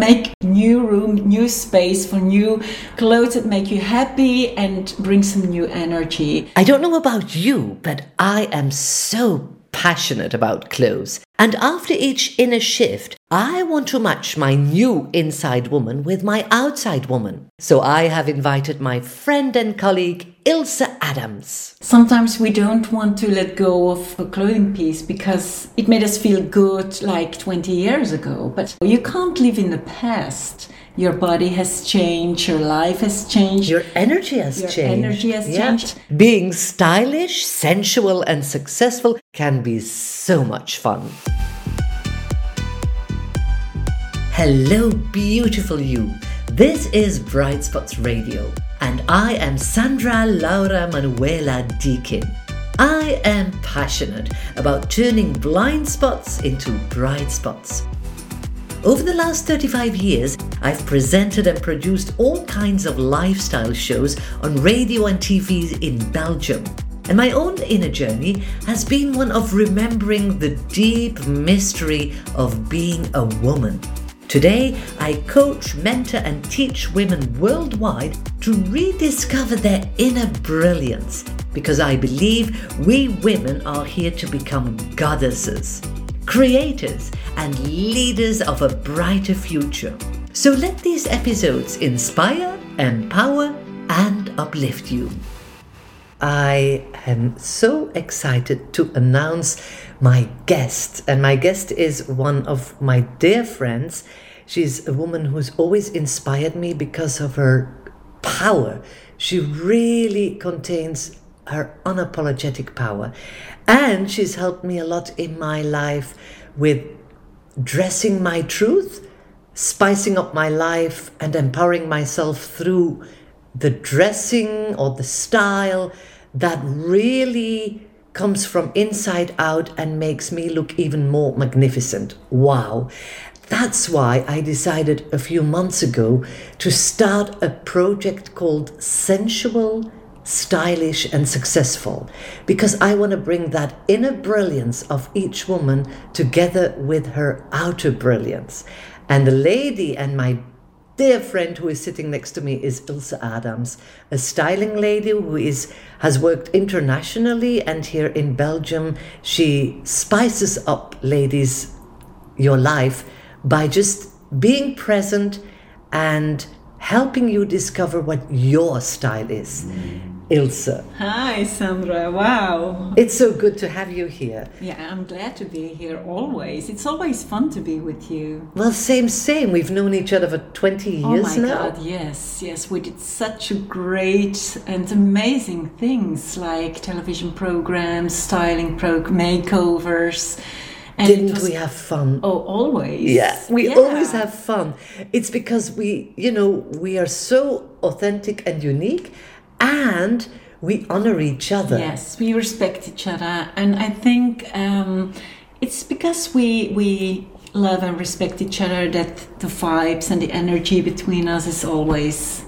make new room, new space for new clothes that make you happy and bring some new energy. I don't know about you, but I am so passionate about clothes. And after each inner shift, I want to match my new inside woman with my outside woman. So I have invited my friend and colleague Ilse Adams. Sometimes we don't want to let go of a clothing piece because it made us feel good like 20 years ago. But you can't live in the past. Your body has changed, your life has changed. Your energy has Your changed. energy has Yeah. changed. Being stylish, sensual, and successful can be so much fun. Hello, beautiful you. This is Bright Spots Radio, and I am Sandra Laura Manuela Deakin. I am passionate about turning blind spots into bright spots. Over the last 35 years, I've presented and produced all kinds of lifestyle shows on radio and TV in Belgium. And my own inner journey has been one of remembering the deep mystery of being a woman. Today, I coach, mentor, and teach women worldwide to rediscover their inner brilliance because I believe we women are here to become goddesses creators, and leaders of a brighter future. So let these episodes inspire, empower, and uplift you. I am so excited to announce my guest, and my guest is one of my dear friends. She's a woman who's always inspired me because of her power. She really contains her unapologetic power. And she's helped me a lot in my life with dressing my truth, spicing up my life, and empowering myself through the dressing or the style that really comes from inside out and makes me look even more magnificent. Wow. That's why I decided a few months ago to start a project called Sensual, Stylish, and Successful because I want to bring that inner brilliance of each woman together with her outer brilliance. And the lady and my dear friend who is sitting next to me is Ilse Adams, a styling lady who is has worked internationally and here in Belgium she spices up ladies your life by just being present and helping you discover what your style is. Mm. Ilse, Hi, Sandra. Wow. it's so good to have you here. Yeah, I'm glad to be here always. It's always fun to be with you. Well, same, same. We've known each other for 20 years now. oh my now. god, yes, yes. We did such a great and amazing things like television programs, styling pro makeovers. And Didn't was- we have fun? Oh, always. Yeah, we Yeah. always have fun. It's because we, you know, we are so authentic and unique and we honor each other. Yes, we respect each other, and I think um, it's because we we love and respect each other that the vibes and the energy between us is always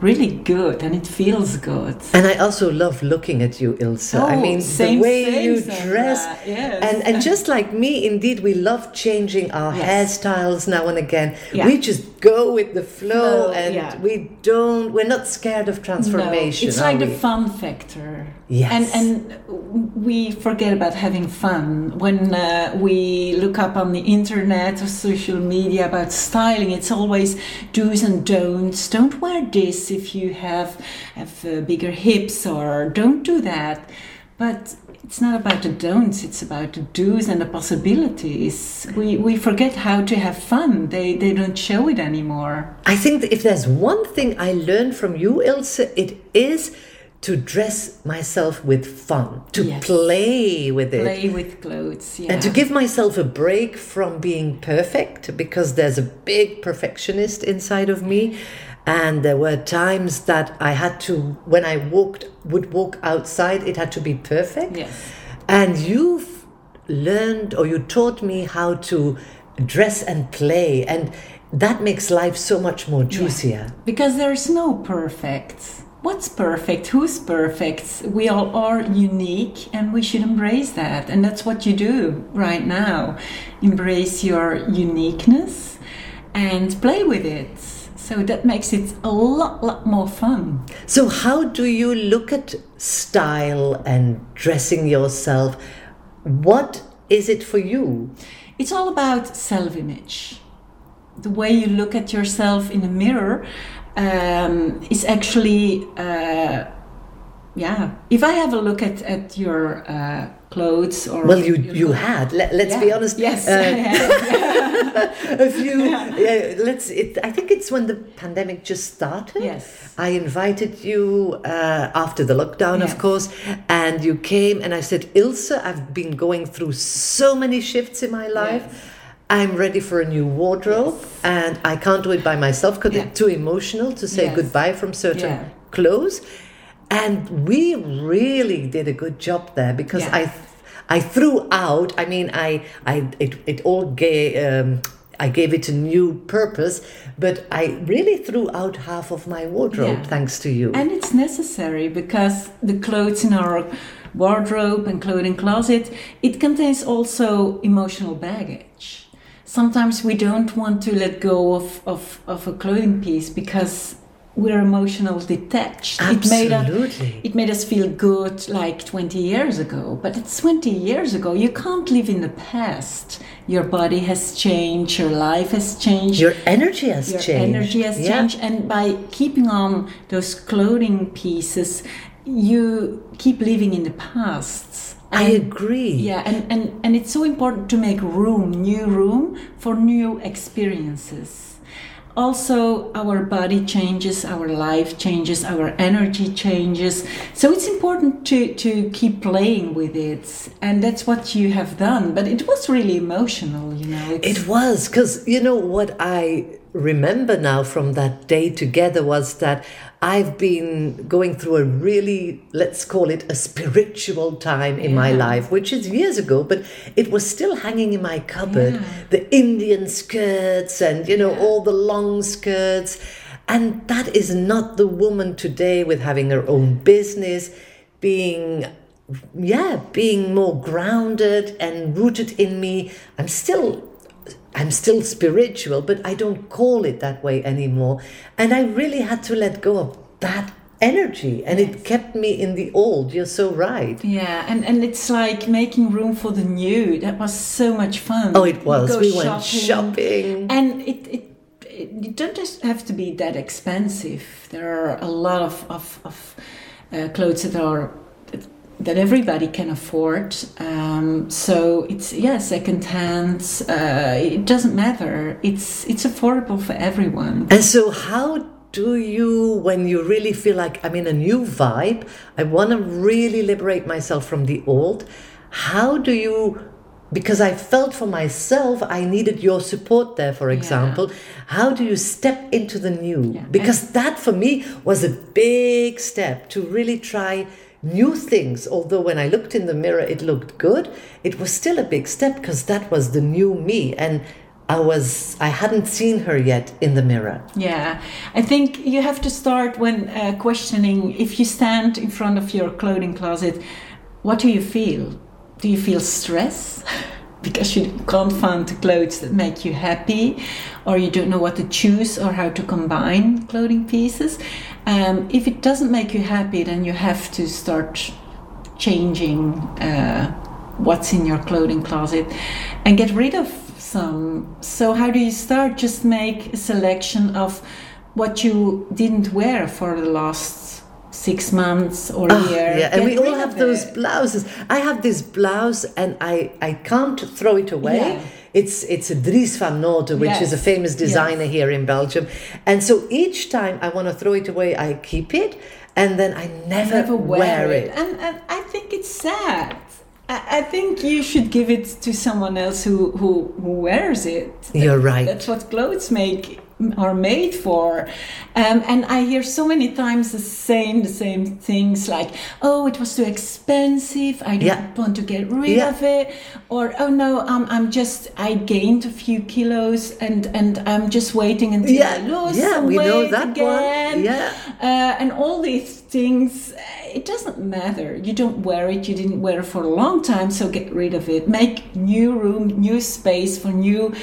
really good, and it feels good. And I also love looking at you, Ilse. I Oh, mean, same, the way same, you Sandra. dress. Yes. And, and just like me, indeed, we love changing our Yes. hairstyles now and again. Yeah. We just go with the flow Flow, and yeah. we don't, we're not scared of transformation. No, it's like the fun factor. Yes. And and we forget about having fun when uh, we look up on the internet or social media about styling. It's always do's and don'ts. Don't wear this if you have have uh, bigger hips, or don't do that. But it's not about the don'ts. It's about the do's and the possibilities. We we forget how to have fun. They they don't show it anymore. I think that if there's one thing I learned from you, Ilse, it is to dress myself with fun, to Yes. play with it. Play with clothes. Yeah. And to give myself a break from being perfect because there's a big perfectionist inside of me. And there were times that I had to, when I walked, would walk outside, it had to be perfect. Yes. And you've learned or you taught me how to dress and play. And that makes life so much more juicier. Because there's no perfect. What's perfect? Who's perfect? We all are unique and we should embrace that. And that's what you do right now. Embrace your uniqueness and play with it. So that makes it a lot, lot more fun. So, how do you look at style and dressing yourself? What is it for you? It's all about self image. The way you look at yourself in the mirror um, is actually, uh, yeah. If I have a look at, at your uh, clothes or. Well, you, you look- had, let, us be honest. Yes. uh, a few, yeah, let's, it, I think it's when the pandemic just started. Yes. I invited you uh, after the lockdown, Yes. of course, and you came and I said, Ilse, I've been going through so many shifts in my life. Yes. I'm ready for a new wardrobe, and I can't do it by myself because Yeah. it's too emotional to say Yes. goodbye from certain Yeah. clothes. And we really did a good job there because Yeah. I, I threw out. I mean, I, I, it, it all gave. Um, I gave it a new purpose, but I really threw out half of my wardrobe Yeah. thanks to you. And it's necessary because the clothes in our wardrobe and clothing closet, it contains also emotional baggage. Sometimes we don't want to let go of, of, of a clothing piece because we're emotional detached. It made, us, Absolutely. it made us feel good like 20 years ago, but it's 20 years ago. You can't live in the past. Your body has changed, your life has changed Your energy has your changed. energy has Yeah. changed and by keeping on those clothing pieces you keep living in the past I agree. yeah and, and and it's so important to make room new room for new experiences also our body changes our life changes our energy changes. So it's important to to keep playing with it. And that's what you have done. But it was really emotional you know it's, It was because you know what I remember now from that day together was that I've been going through a really let's call it a spiritual time in my life, which is years ago, but it was still hanging in my cupboard. Yeah. The Indian skirts and you know Yeah. all the long skirts, and that is not the woman today with having her own business, being yeah, being more grounded and rooted in me. I'm still I'm still spiritual, but I don't call it that way anymore. And I really had to let go of that energy and it kept me in the old. You're so right. Yeah, and, and it's like making room for the new. That was so much fun. Oh, it was. We went shopping. And it, it, it, you don't just have to be that expensive. There are a lot of, of, of uh, clothes that are that, everybody can afford. Um, so it's yeah, second hand. Uh, it doesn't matter. It's it's affordable for everyone. And so, how do you, when you really feel like I'm in a new vibe, I want to really liberate myself from the old, how do you? Because I felt for myself, I needed your support there, for example. How do you step into the new? Yeah. Because that for me was a big step to really try new things. Although when I looked in the mirror, it looked good, it was still a big step because that was the new me. And I was, I hadn't seen her yet in the mirror. Yeah, I think you have to start when uh, questioning if you stand in front of your clothing closet, what do you feel? Do you feel stress? because you can't find the clothes that make you happy, or you don't know what to choose or how to combine clothing pieces. Um, if it doesn't make you happy, then you have to start changing uh, what's in your clothing closet and get rid of some. So, how do you start? Just make a selection of what you didn't wear for the last six months or a Ah, year. yeah, and we all have those it. blouses. I have this blouse, and I I can't throw it away. Yeah. It's it's a Dries van Noten, which is a famous designer yes. here in Belgium, and so each time I want to throw it away, I keep it, and then I never, never wear, it. it. And, and I think it's sad. I, I think you should give it to someone else who, who, who wears it. You're right. That's what clothes make are made for. Um, and I hear so many times the same the same things like, oh, it was too expensive. I don't Yeah. want to get rid Yeah. of it, or oh no, I'm, I'm just I gained a few kilos and and I'm just waiting until Yeah, I lose yeah, some we know weight that one. Yeah. Uh, and all these things, it doesn't matter. You don't wear it, you didn't wear it for a long time, so get rid of it. Make new room, new space for new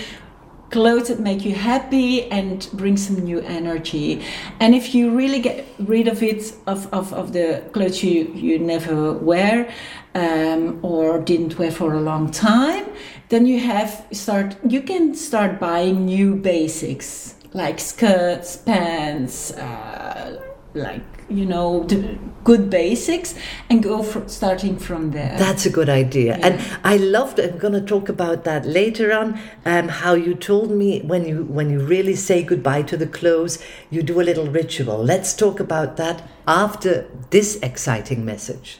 clothes that make you happy and bring some new energy. And if you really get rid of it, of, of, of the clothes you, you never wear um, or didn't wear for a long time, then you have start you can start buying new basics like skirts, pants, uh, like you know the good basics and go for, starting from there. That's a good idea. Yeah. and i loved i'm going to talk about that later on um, how you told me when you when you really say goodbye to the clothes you do a little ritual. Let's talk about that after this exciting message.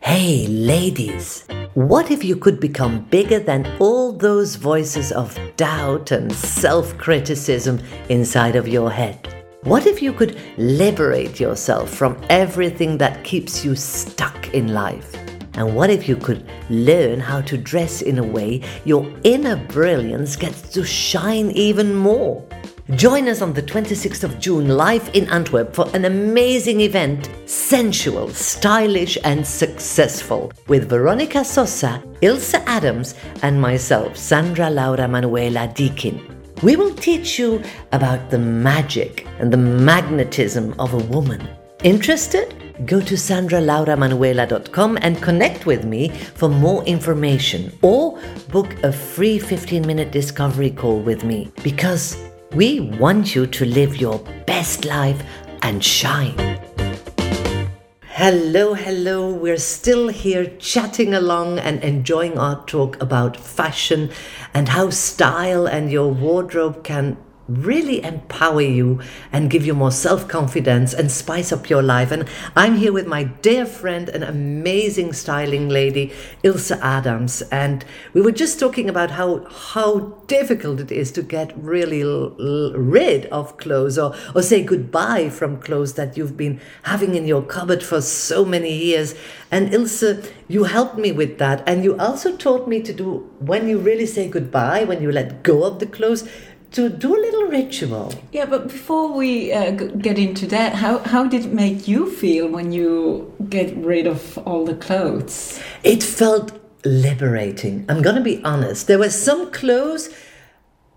Hey ladies. What if you could become bigger than all those voices of doubt and self criticism inside of your head? What if you could liberate yourself from everything that keeps you stuck in life? And what if you could learn how to dress in a way your inner brilliance gets to shine even more? Join us on the 26th of June live in Antwerp for an amazing event, sensual, stylish, and successful, with Veronica Sosa, Ilse Adams, and myself, Sandra Laura Manuela Deakin. We will teach you about the magic and the magnetism of a woman. Interested? Go to sandralauramanuela.com and connect with me for more information or book a free 15 minute discovery call with me because we want you to live your best life and shine. Hello, hello. We're still here chatting along and enjoying our talk about fashion and how style and your wardrobe can really empower you and give you more self confidence and spice up your life. And I'm here with my dear friend, an amazing styling lady, Ilse Adams. And we were just talking about how, how difficult it is to get really l- l- rid of clothes or, or say goodbye from clothes that you've been having in your cupboard for so many years. And Ilse, you helped me with that. And you also taught me to do when you really say goodbye, when you let go of the clothes to do a little ritual. Yeah, but before we uh, get into that, how, how did it make you feel when you get rid of all the clothes? It felt liberating. I'm going to be honest. There were some clothes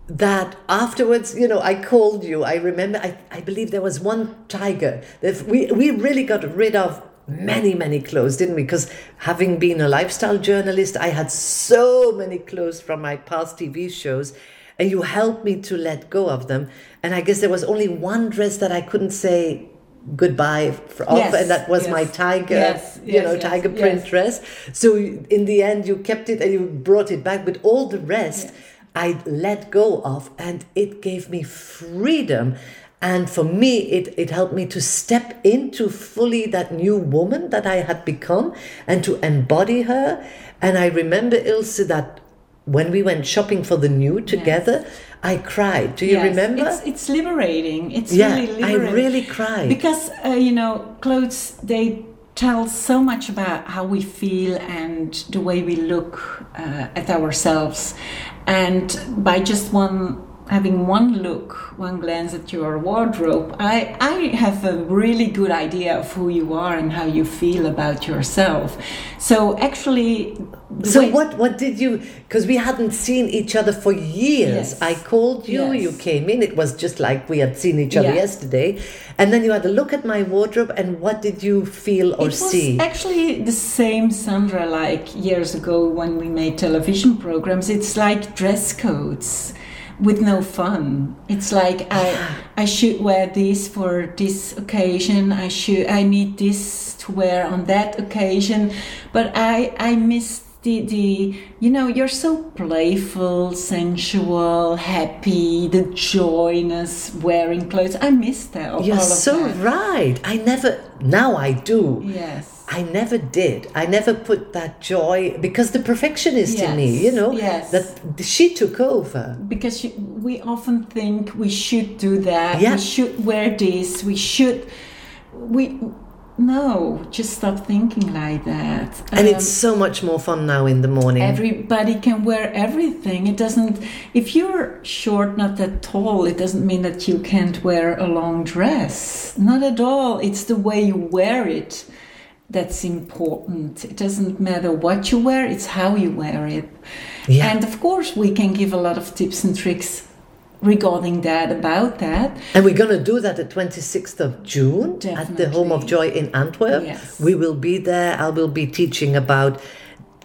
that afterwards, you know, I called you. I remember, I, I believe there was one tiger that we, we really got rid of many, many clothes, didn't we? Because having been a lifestyle journalist, I had so many clothes from my past TV shows and you helped me to let go of them. And I guess there was only one dress that I couldn't say goodbye for yes, and that was yes, my tiger yes, you know tiger print dress. So in the end you kept it and you brought it back but all the rest i let go of and it gave me freedom. And for me it, it helped me to step into fully that new woman that i had become and to embody her. And i remember ilse that when we went shopping for the new together, yes. I cried. Do you yes, remember? It's, it's liberating. It's yeah, really liberating. I really cried because uh, you know clothes they tell so much about how we feel and the way we look uh, at ourselves, and by just one having one look, one glance at your wardrobe, I, I have a really good idea of who you are and how you feel about yourself. So actually, so way- what what did you? Because we hadn't seen each other for years. Yes. I called you. Yes. You came in. It was just like we had seen each other yeah. yesterday, and then you had a look at my wardrobe. And what did you feel or it was see? Actually, the same Sandra like years ago when we made television programs. It's like dress codes with no fun. It's like I I should wear this for this occasion. I should I need this to wear on that occasion, but I I miss the the you know you're so playful, sensual, happy, the joyness wearing clothes. I miss that. You're so that. right. I never now I do. Yes I never did. I never put that joy because the perfectionist yes, in me, you know, yes. that she took over. Because she, we often think we should do that. Yeah. We should wear this. We should. We no, just stop thinking like that. And um, it's so much more fun now in the morning. Everybody can wear everything. It doesn't, if you're short, not that tall, it doesn't mean that you can't wear a long dress. Not at all. It's the way you wear it that's important. It doesn't matter what you wear, it's how you wear it. Yeah. And of course, we can give a lot of tips and tricks regarding that, about that. And we're going to do that the 26th of June at the Home of Joy in Antwerp. Yes. We will be there. I will be teaching about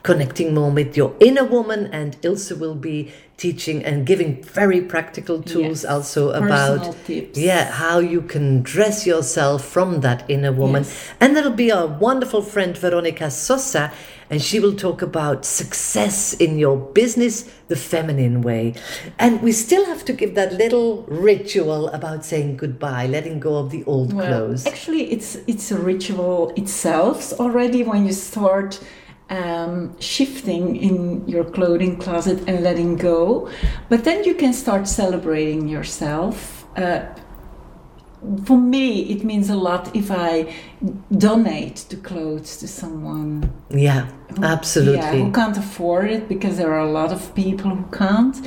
connecting more with your inner woman, and Ilse will be teaching and giving very practical tools Yes. also Personal about tips. yeah how you can dress yourself from that inner woman. Yes. And there'll be our wonderful friend Veronica Sosa, and she will talk about success in your business the feminine way. And we still have to give that little ritual about saying goodbye, letting go of the old Well, clothes. Actually, it's it's a ritual itself already when you start um, shifting in your clothing closet and letting go. But then you can start celebrating yourself. Uh, for me, it means a lot if I donate the clothes to someone Yeah, who- absolutely. yeah, who can't afford it because there are a lot of people who can't.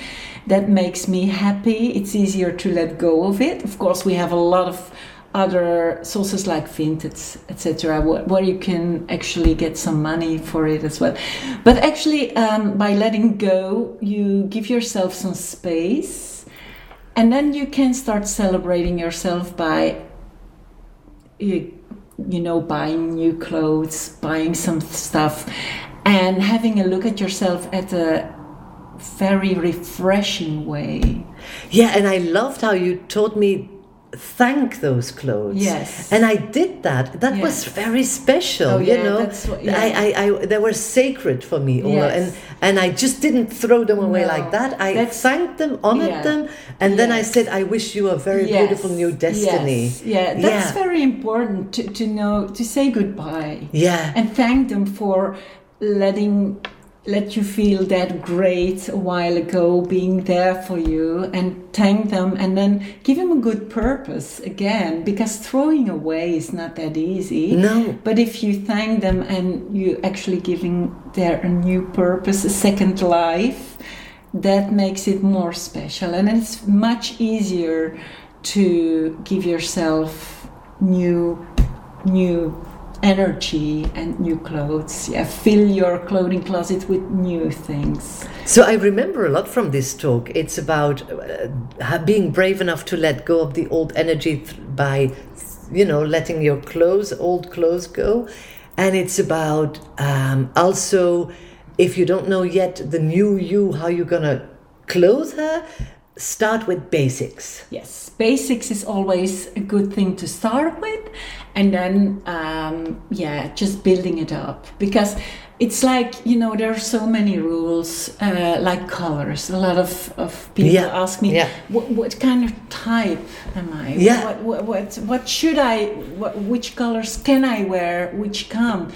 That makes me happy. It's easier to let go of it. Of course, we have a lot of other sources like Vinted, etc., where, you can actually get some money for it as well. But actually, um, by letting go, you give yourself some space, and then you can start celebrating yourself by you, you know, buying new clothes, buying some stuff, and having a look at yourself at a very refreshing way. Yeah, and I loved how you taught me thank those clothes. Yes. And I did that. That was very special, Oh, you know. what- yeah. I, I, I, they were sacred for me, Yes. and and I just didn't throw them away No, like that. I that's- thanked them, honored Yeah. them, and then I said, "I wish you a very Yes, beautiful new destiny." yes, Yeah, that's Yeah. very important to, to know to say goodbye Yeah. and thank them for letting let you feel that great a while ago being there for you and thank them and then give them a good purpose again because throwing away is not that easy No. but if you thank them and you actually giving their a new purpose a second life that makes it more special and it's much easier to give yourself new new energy and new clothes yeah fill your clothing closet with new things So I remember a lot from this talk. It's about uh, being brave enough to let go of the old energy th- by, you know, letting your clothes, old clothes go. And it's about um, also, if you don't know yet the new you, how you're going to clothe her, start with basics. yes basics is always a good thing to start with and then um, yeah just building it up. Because it's like you know there are so many rules uh, like colors. A lot of, of people Yeah, ask me yeah. what, kind of type am i? Yeah. what, what, what, what should i what, which colors can i wear? Which come?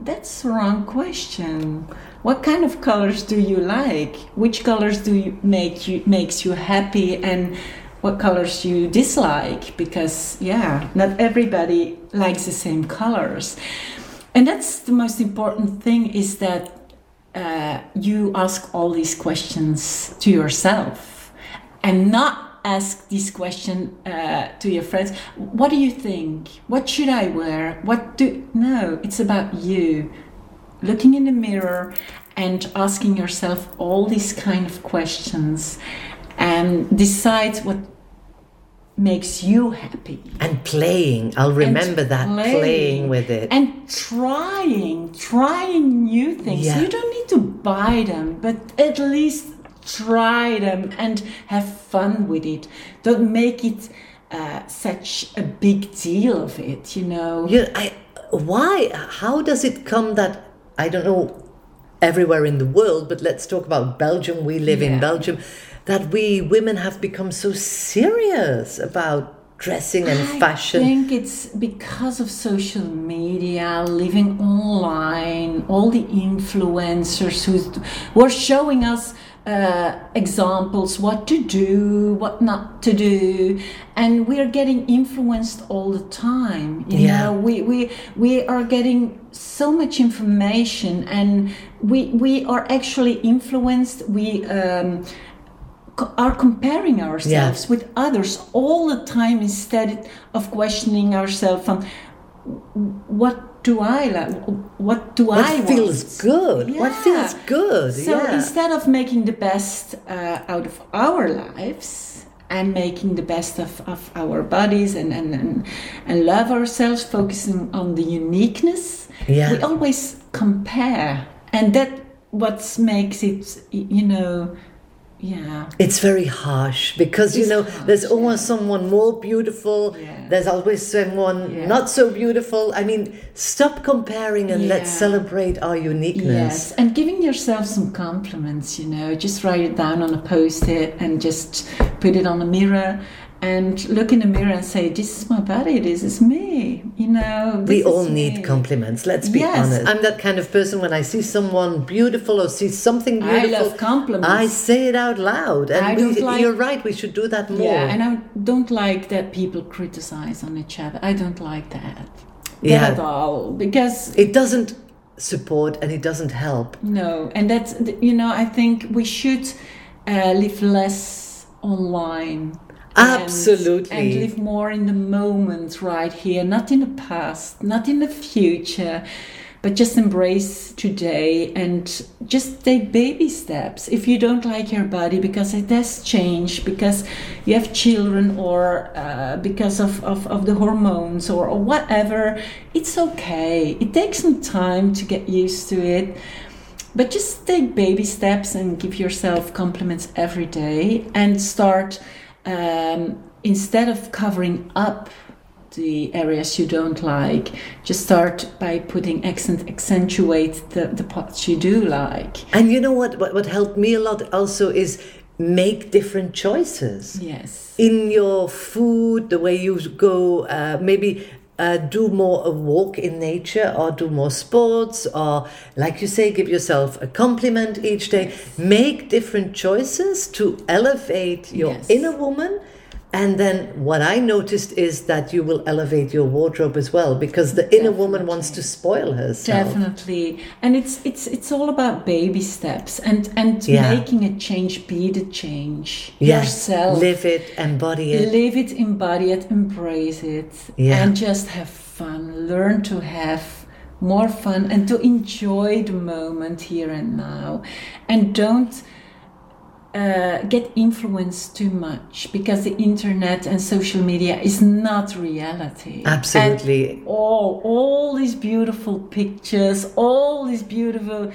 That's the wrong question. What kind of colors do you like? Which colors do you make you makes you happy? And what colors you dislike because yeah not everybody likes the same colors. And that's the most important thing is that uh, you ask all these questions to yourself and not ask this question uh, to your friends. What do you think? What should i wear? What do no it's about you. Looking in the mirror and asking yourself all these kind of questions and decide what makes you happy And playing. I'll remember that, playing with it. and trying trying new things Yeah. you don't need to buy them but at least try them and have fun with it don't make it uh, such a big deal of it you know You, I, why? How does it come that I don't know everywhere in the world, but let's talk about Belgium. We live in Yeah. Belgium. That we women have become so serious about dressing and fashion. I think it's because of social media, living online, all the influencers who were showing us uh, examples what to do, what not to do, and we are getting influenced all the time. You Yeah. know, we, we we are getting so much information, and we we are actually influenced. We um, are comparing ourselves with others all the time instead of questioning ourselves from what do I like? What do What I feels want? good? What feels good? So yeah. instead of making the best uh, out of our lives and making the best of, of our bodies and, and, and, and love ourselves, focusing on the uniqueness, Yeah. we always compare. And that what makes it, you know, yeah. It's very harsh because you It's know harsh, there's yeah. always someone more beautiful. Yeah. There's always someone Yeah. not so beautiful. I mean, stop comparing and let's celebrate our uniqueness. Yes, and giving yourself some compliments, you know, just write it down on a post it and just put it on a mirror and look in the mirror and say, This is my body, this is me, you know. We all need me." compliments. Let's be Yes. honest. I'm that kind of person. When I see someone beautiful or see something beautiful, I love compliments. I say it out loud. And I we, don't like- you're right. We should do that more. Yeah, and I don't like that people criticize on each other. I don't like that. Yeah. That at all. Because it doesn't support and it doesn't help. No, and that's you know I think we should uh, live less online. And- Absolutely. and live more in the moment right here, not in the past, not in the future, but just embrace today and just take baby steps. If you don't like your body because it has changed, because you have children, or uh, because of, of, of the hormones, or, or whatever, it's okay. It takes some time to get used to it. But just take baby steps and give yourself compliments every day and start um, instead of covering up the areas you don't like, just start by putting accent, accentuate the, the parts you do like. And you know what, what? What helped me a lot also is make different choices. Yes. in your food, the way you go, uh, maybe uh, do more a walk in nature or do more sports or, like you say, give yourself a compliment each day. Make different choices to elevate your Yes. inner woman. And then what I noticed is that you will elevate your wardrobe as well because the inner woman wants to spoil herself. Definitely, and it's it's it's all about baby steps and and Yeah. making a change be the change Yeah. yourself. Live it, embody it. live it, embody it, embrace it, Yeah. and just have fun. Learn to have more fun and to enjoy the moment here and now, and don't. Uh, get influenced too much because the internet and social media is not reality. Absolutely. All all these beautiful pictures, all these beautiful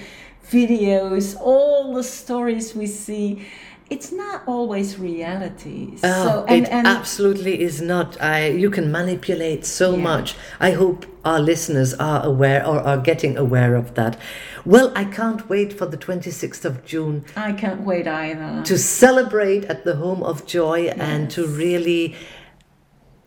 videos, all the stories we see, it's not always reality. Oh, so and, it and absolutely is not. I you can manipulate so Yeah. much. I hope our listeners are aware or are getting aware of that. Well, I can't wait for the 26th of June I can't wait either. to celebrate at the Home of Joy and to really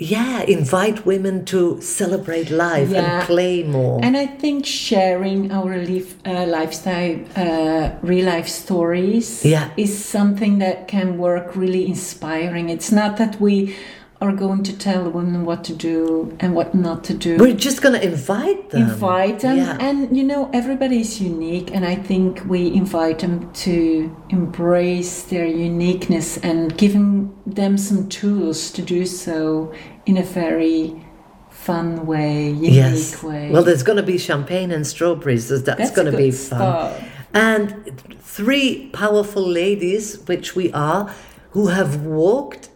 yeah, invite women to celebrate life Yeah. and play more. And I think sharing our life, uh, lifestyle, uh, real life stories Yeah. is something that can work really inspiring. It's not that we are going to tell the women what to do and what not to do. We're just going to invite them. invite them Yeah. and you know everybody is unique and i think we invite them to embrace their uniqueness and giving them some tools to do so in a very fun way unique yes. way Well, there's going to be champagne and strawberries. so That's, That's going to be fun. stuff. And three powerful ladies, which we are, who have walked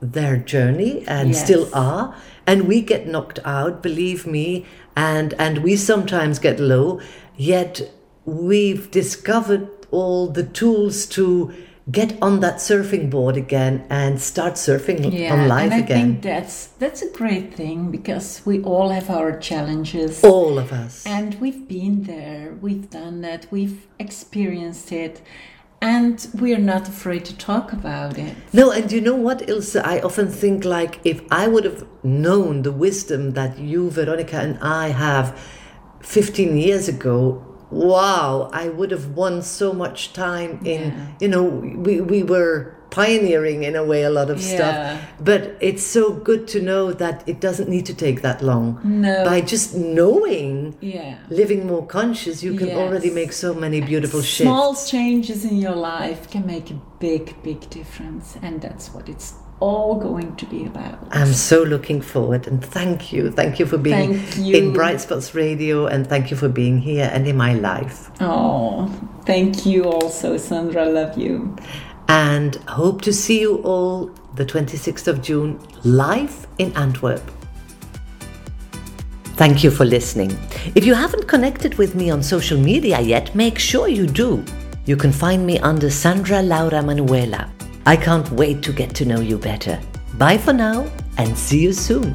their journey and Yes. still are. And we get knocked out, believe me, and and we sometimes get low. Yet we've discovered all the tools to get on that surfing board again and start surfing yeah on life and i again. think that's that's a great thing because we all have our challenges all of us. And we've been there, we've done that, we've experienced it, and we're not afraid to talk about it. No, and you know what, Ilse? I often think like if I would have known the wisdom that you, Veronica, and I have 15 years ago, wow, I would have won so much time in, Yeah. you know, we, we were pioneering in a way a lot of Yeah. stuff. But it's so good to know that it doesn't need to take that long. No. By just knowing, Yeah. living more conscious, you can Yes. already make so many beautiful shifts. Small changes in your life can make a big, big difference, and that's what it's all going to be about. I'm so looking forward and thank you. Thank you for being you. in Bright Spots Radio and thank you for being here and in my life. Oh, thank you also, Sandra. Love you. And hope to see you all the 26th of June live in Antwerp. Thank you for listening. If you haven't connected with me on social media yet, make sure you do. You can find me under Sandra Laura Manuela. I can't wait to get to know you better. Bye for now and see you soon.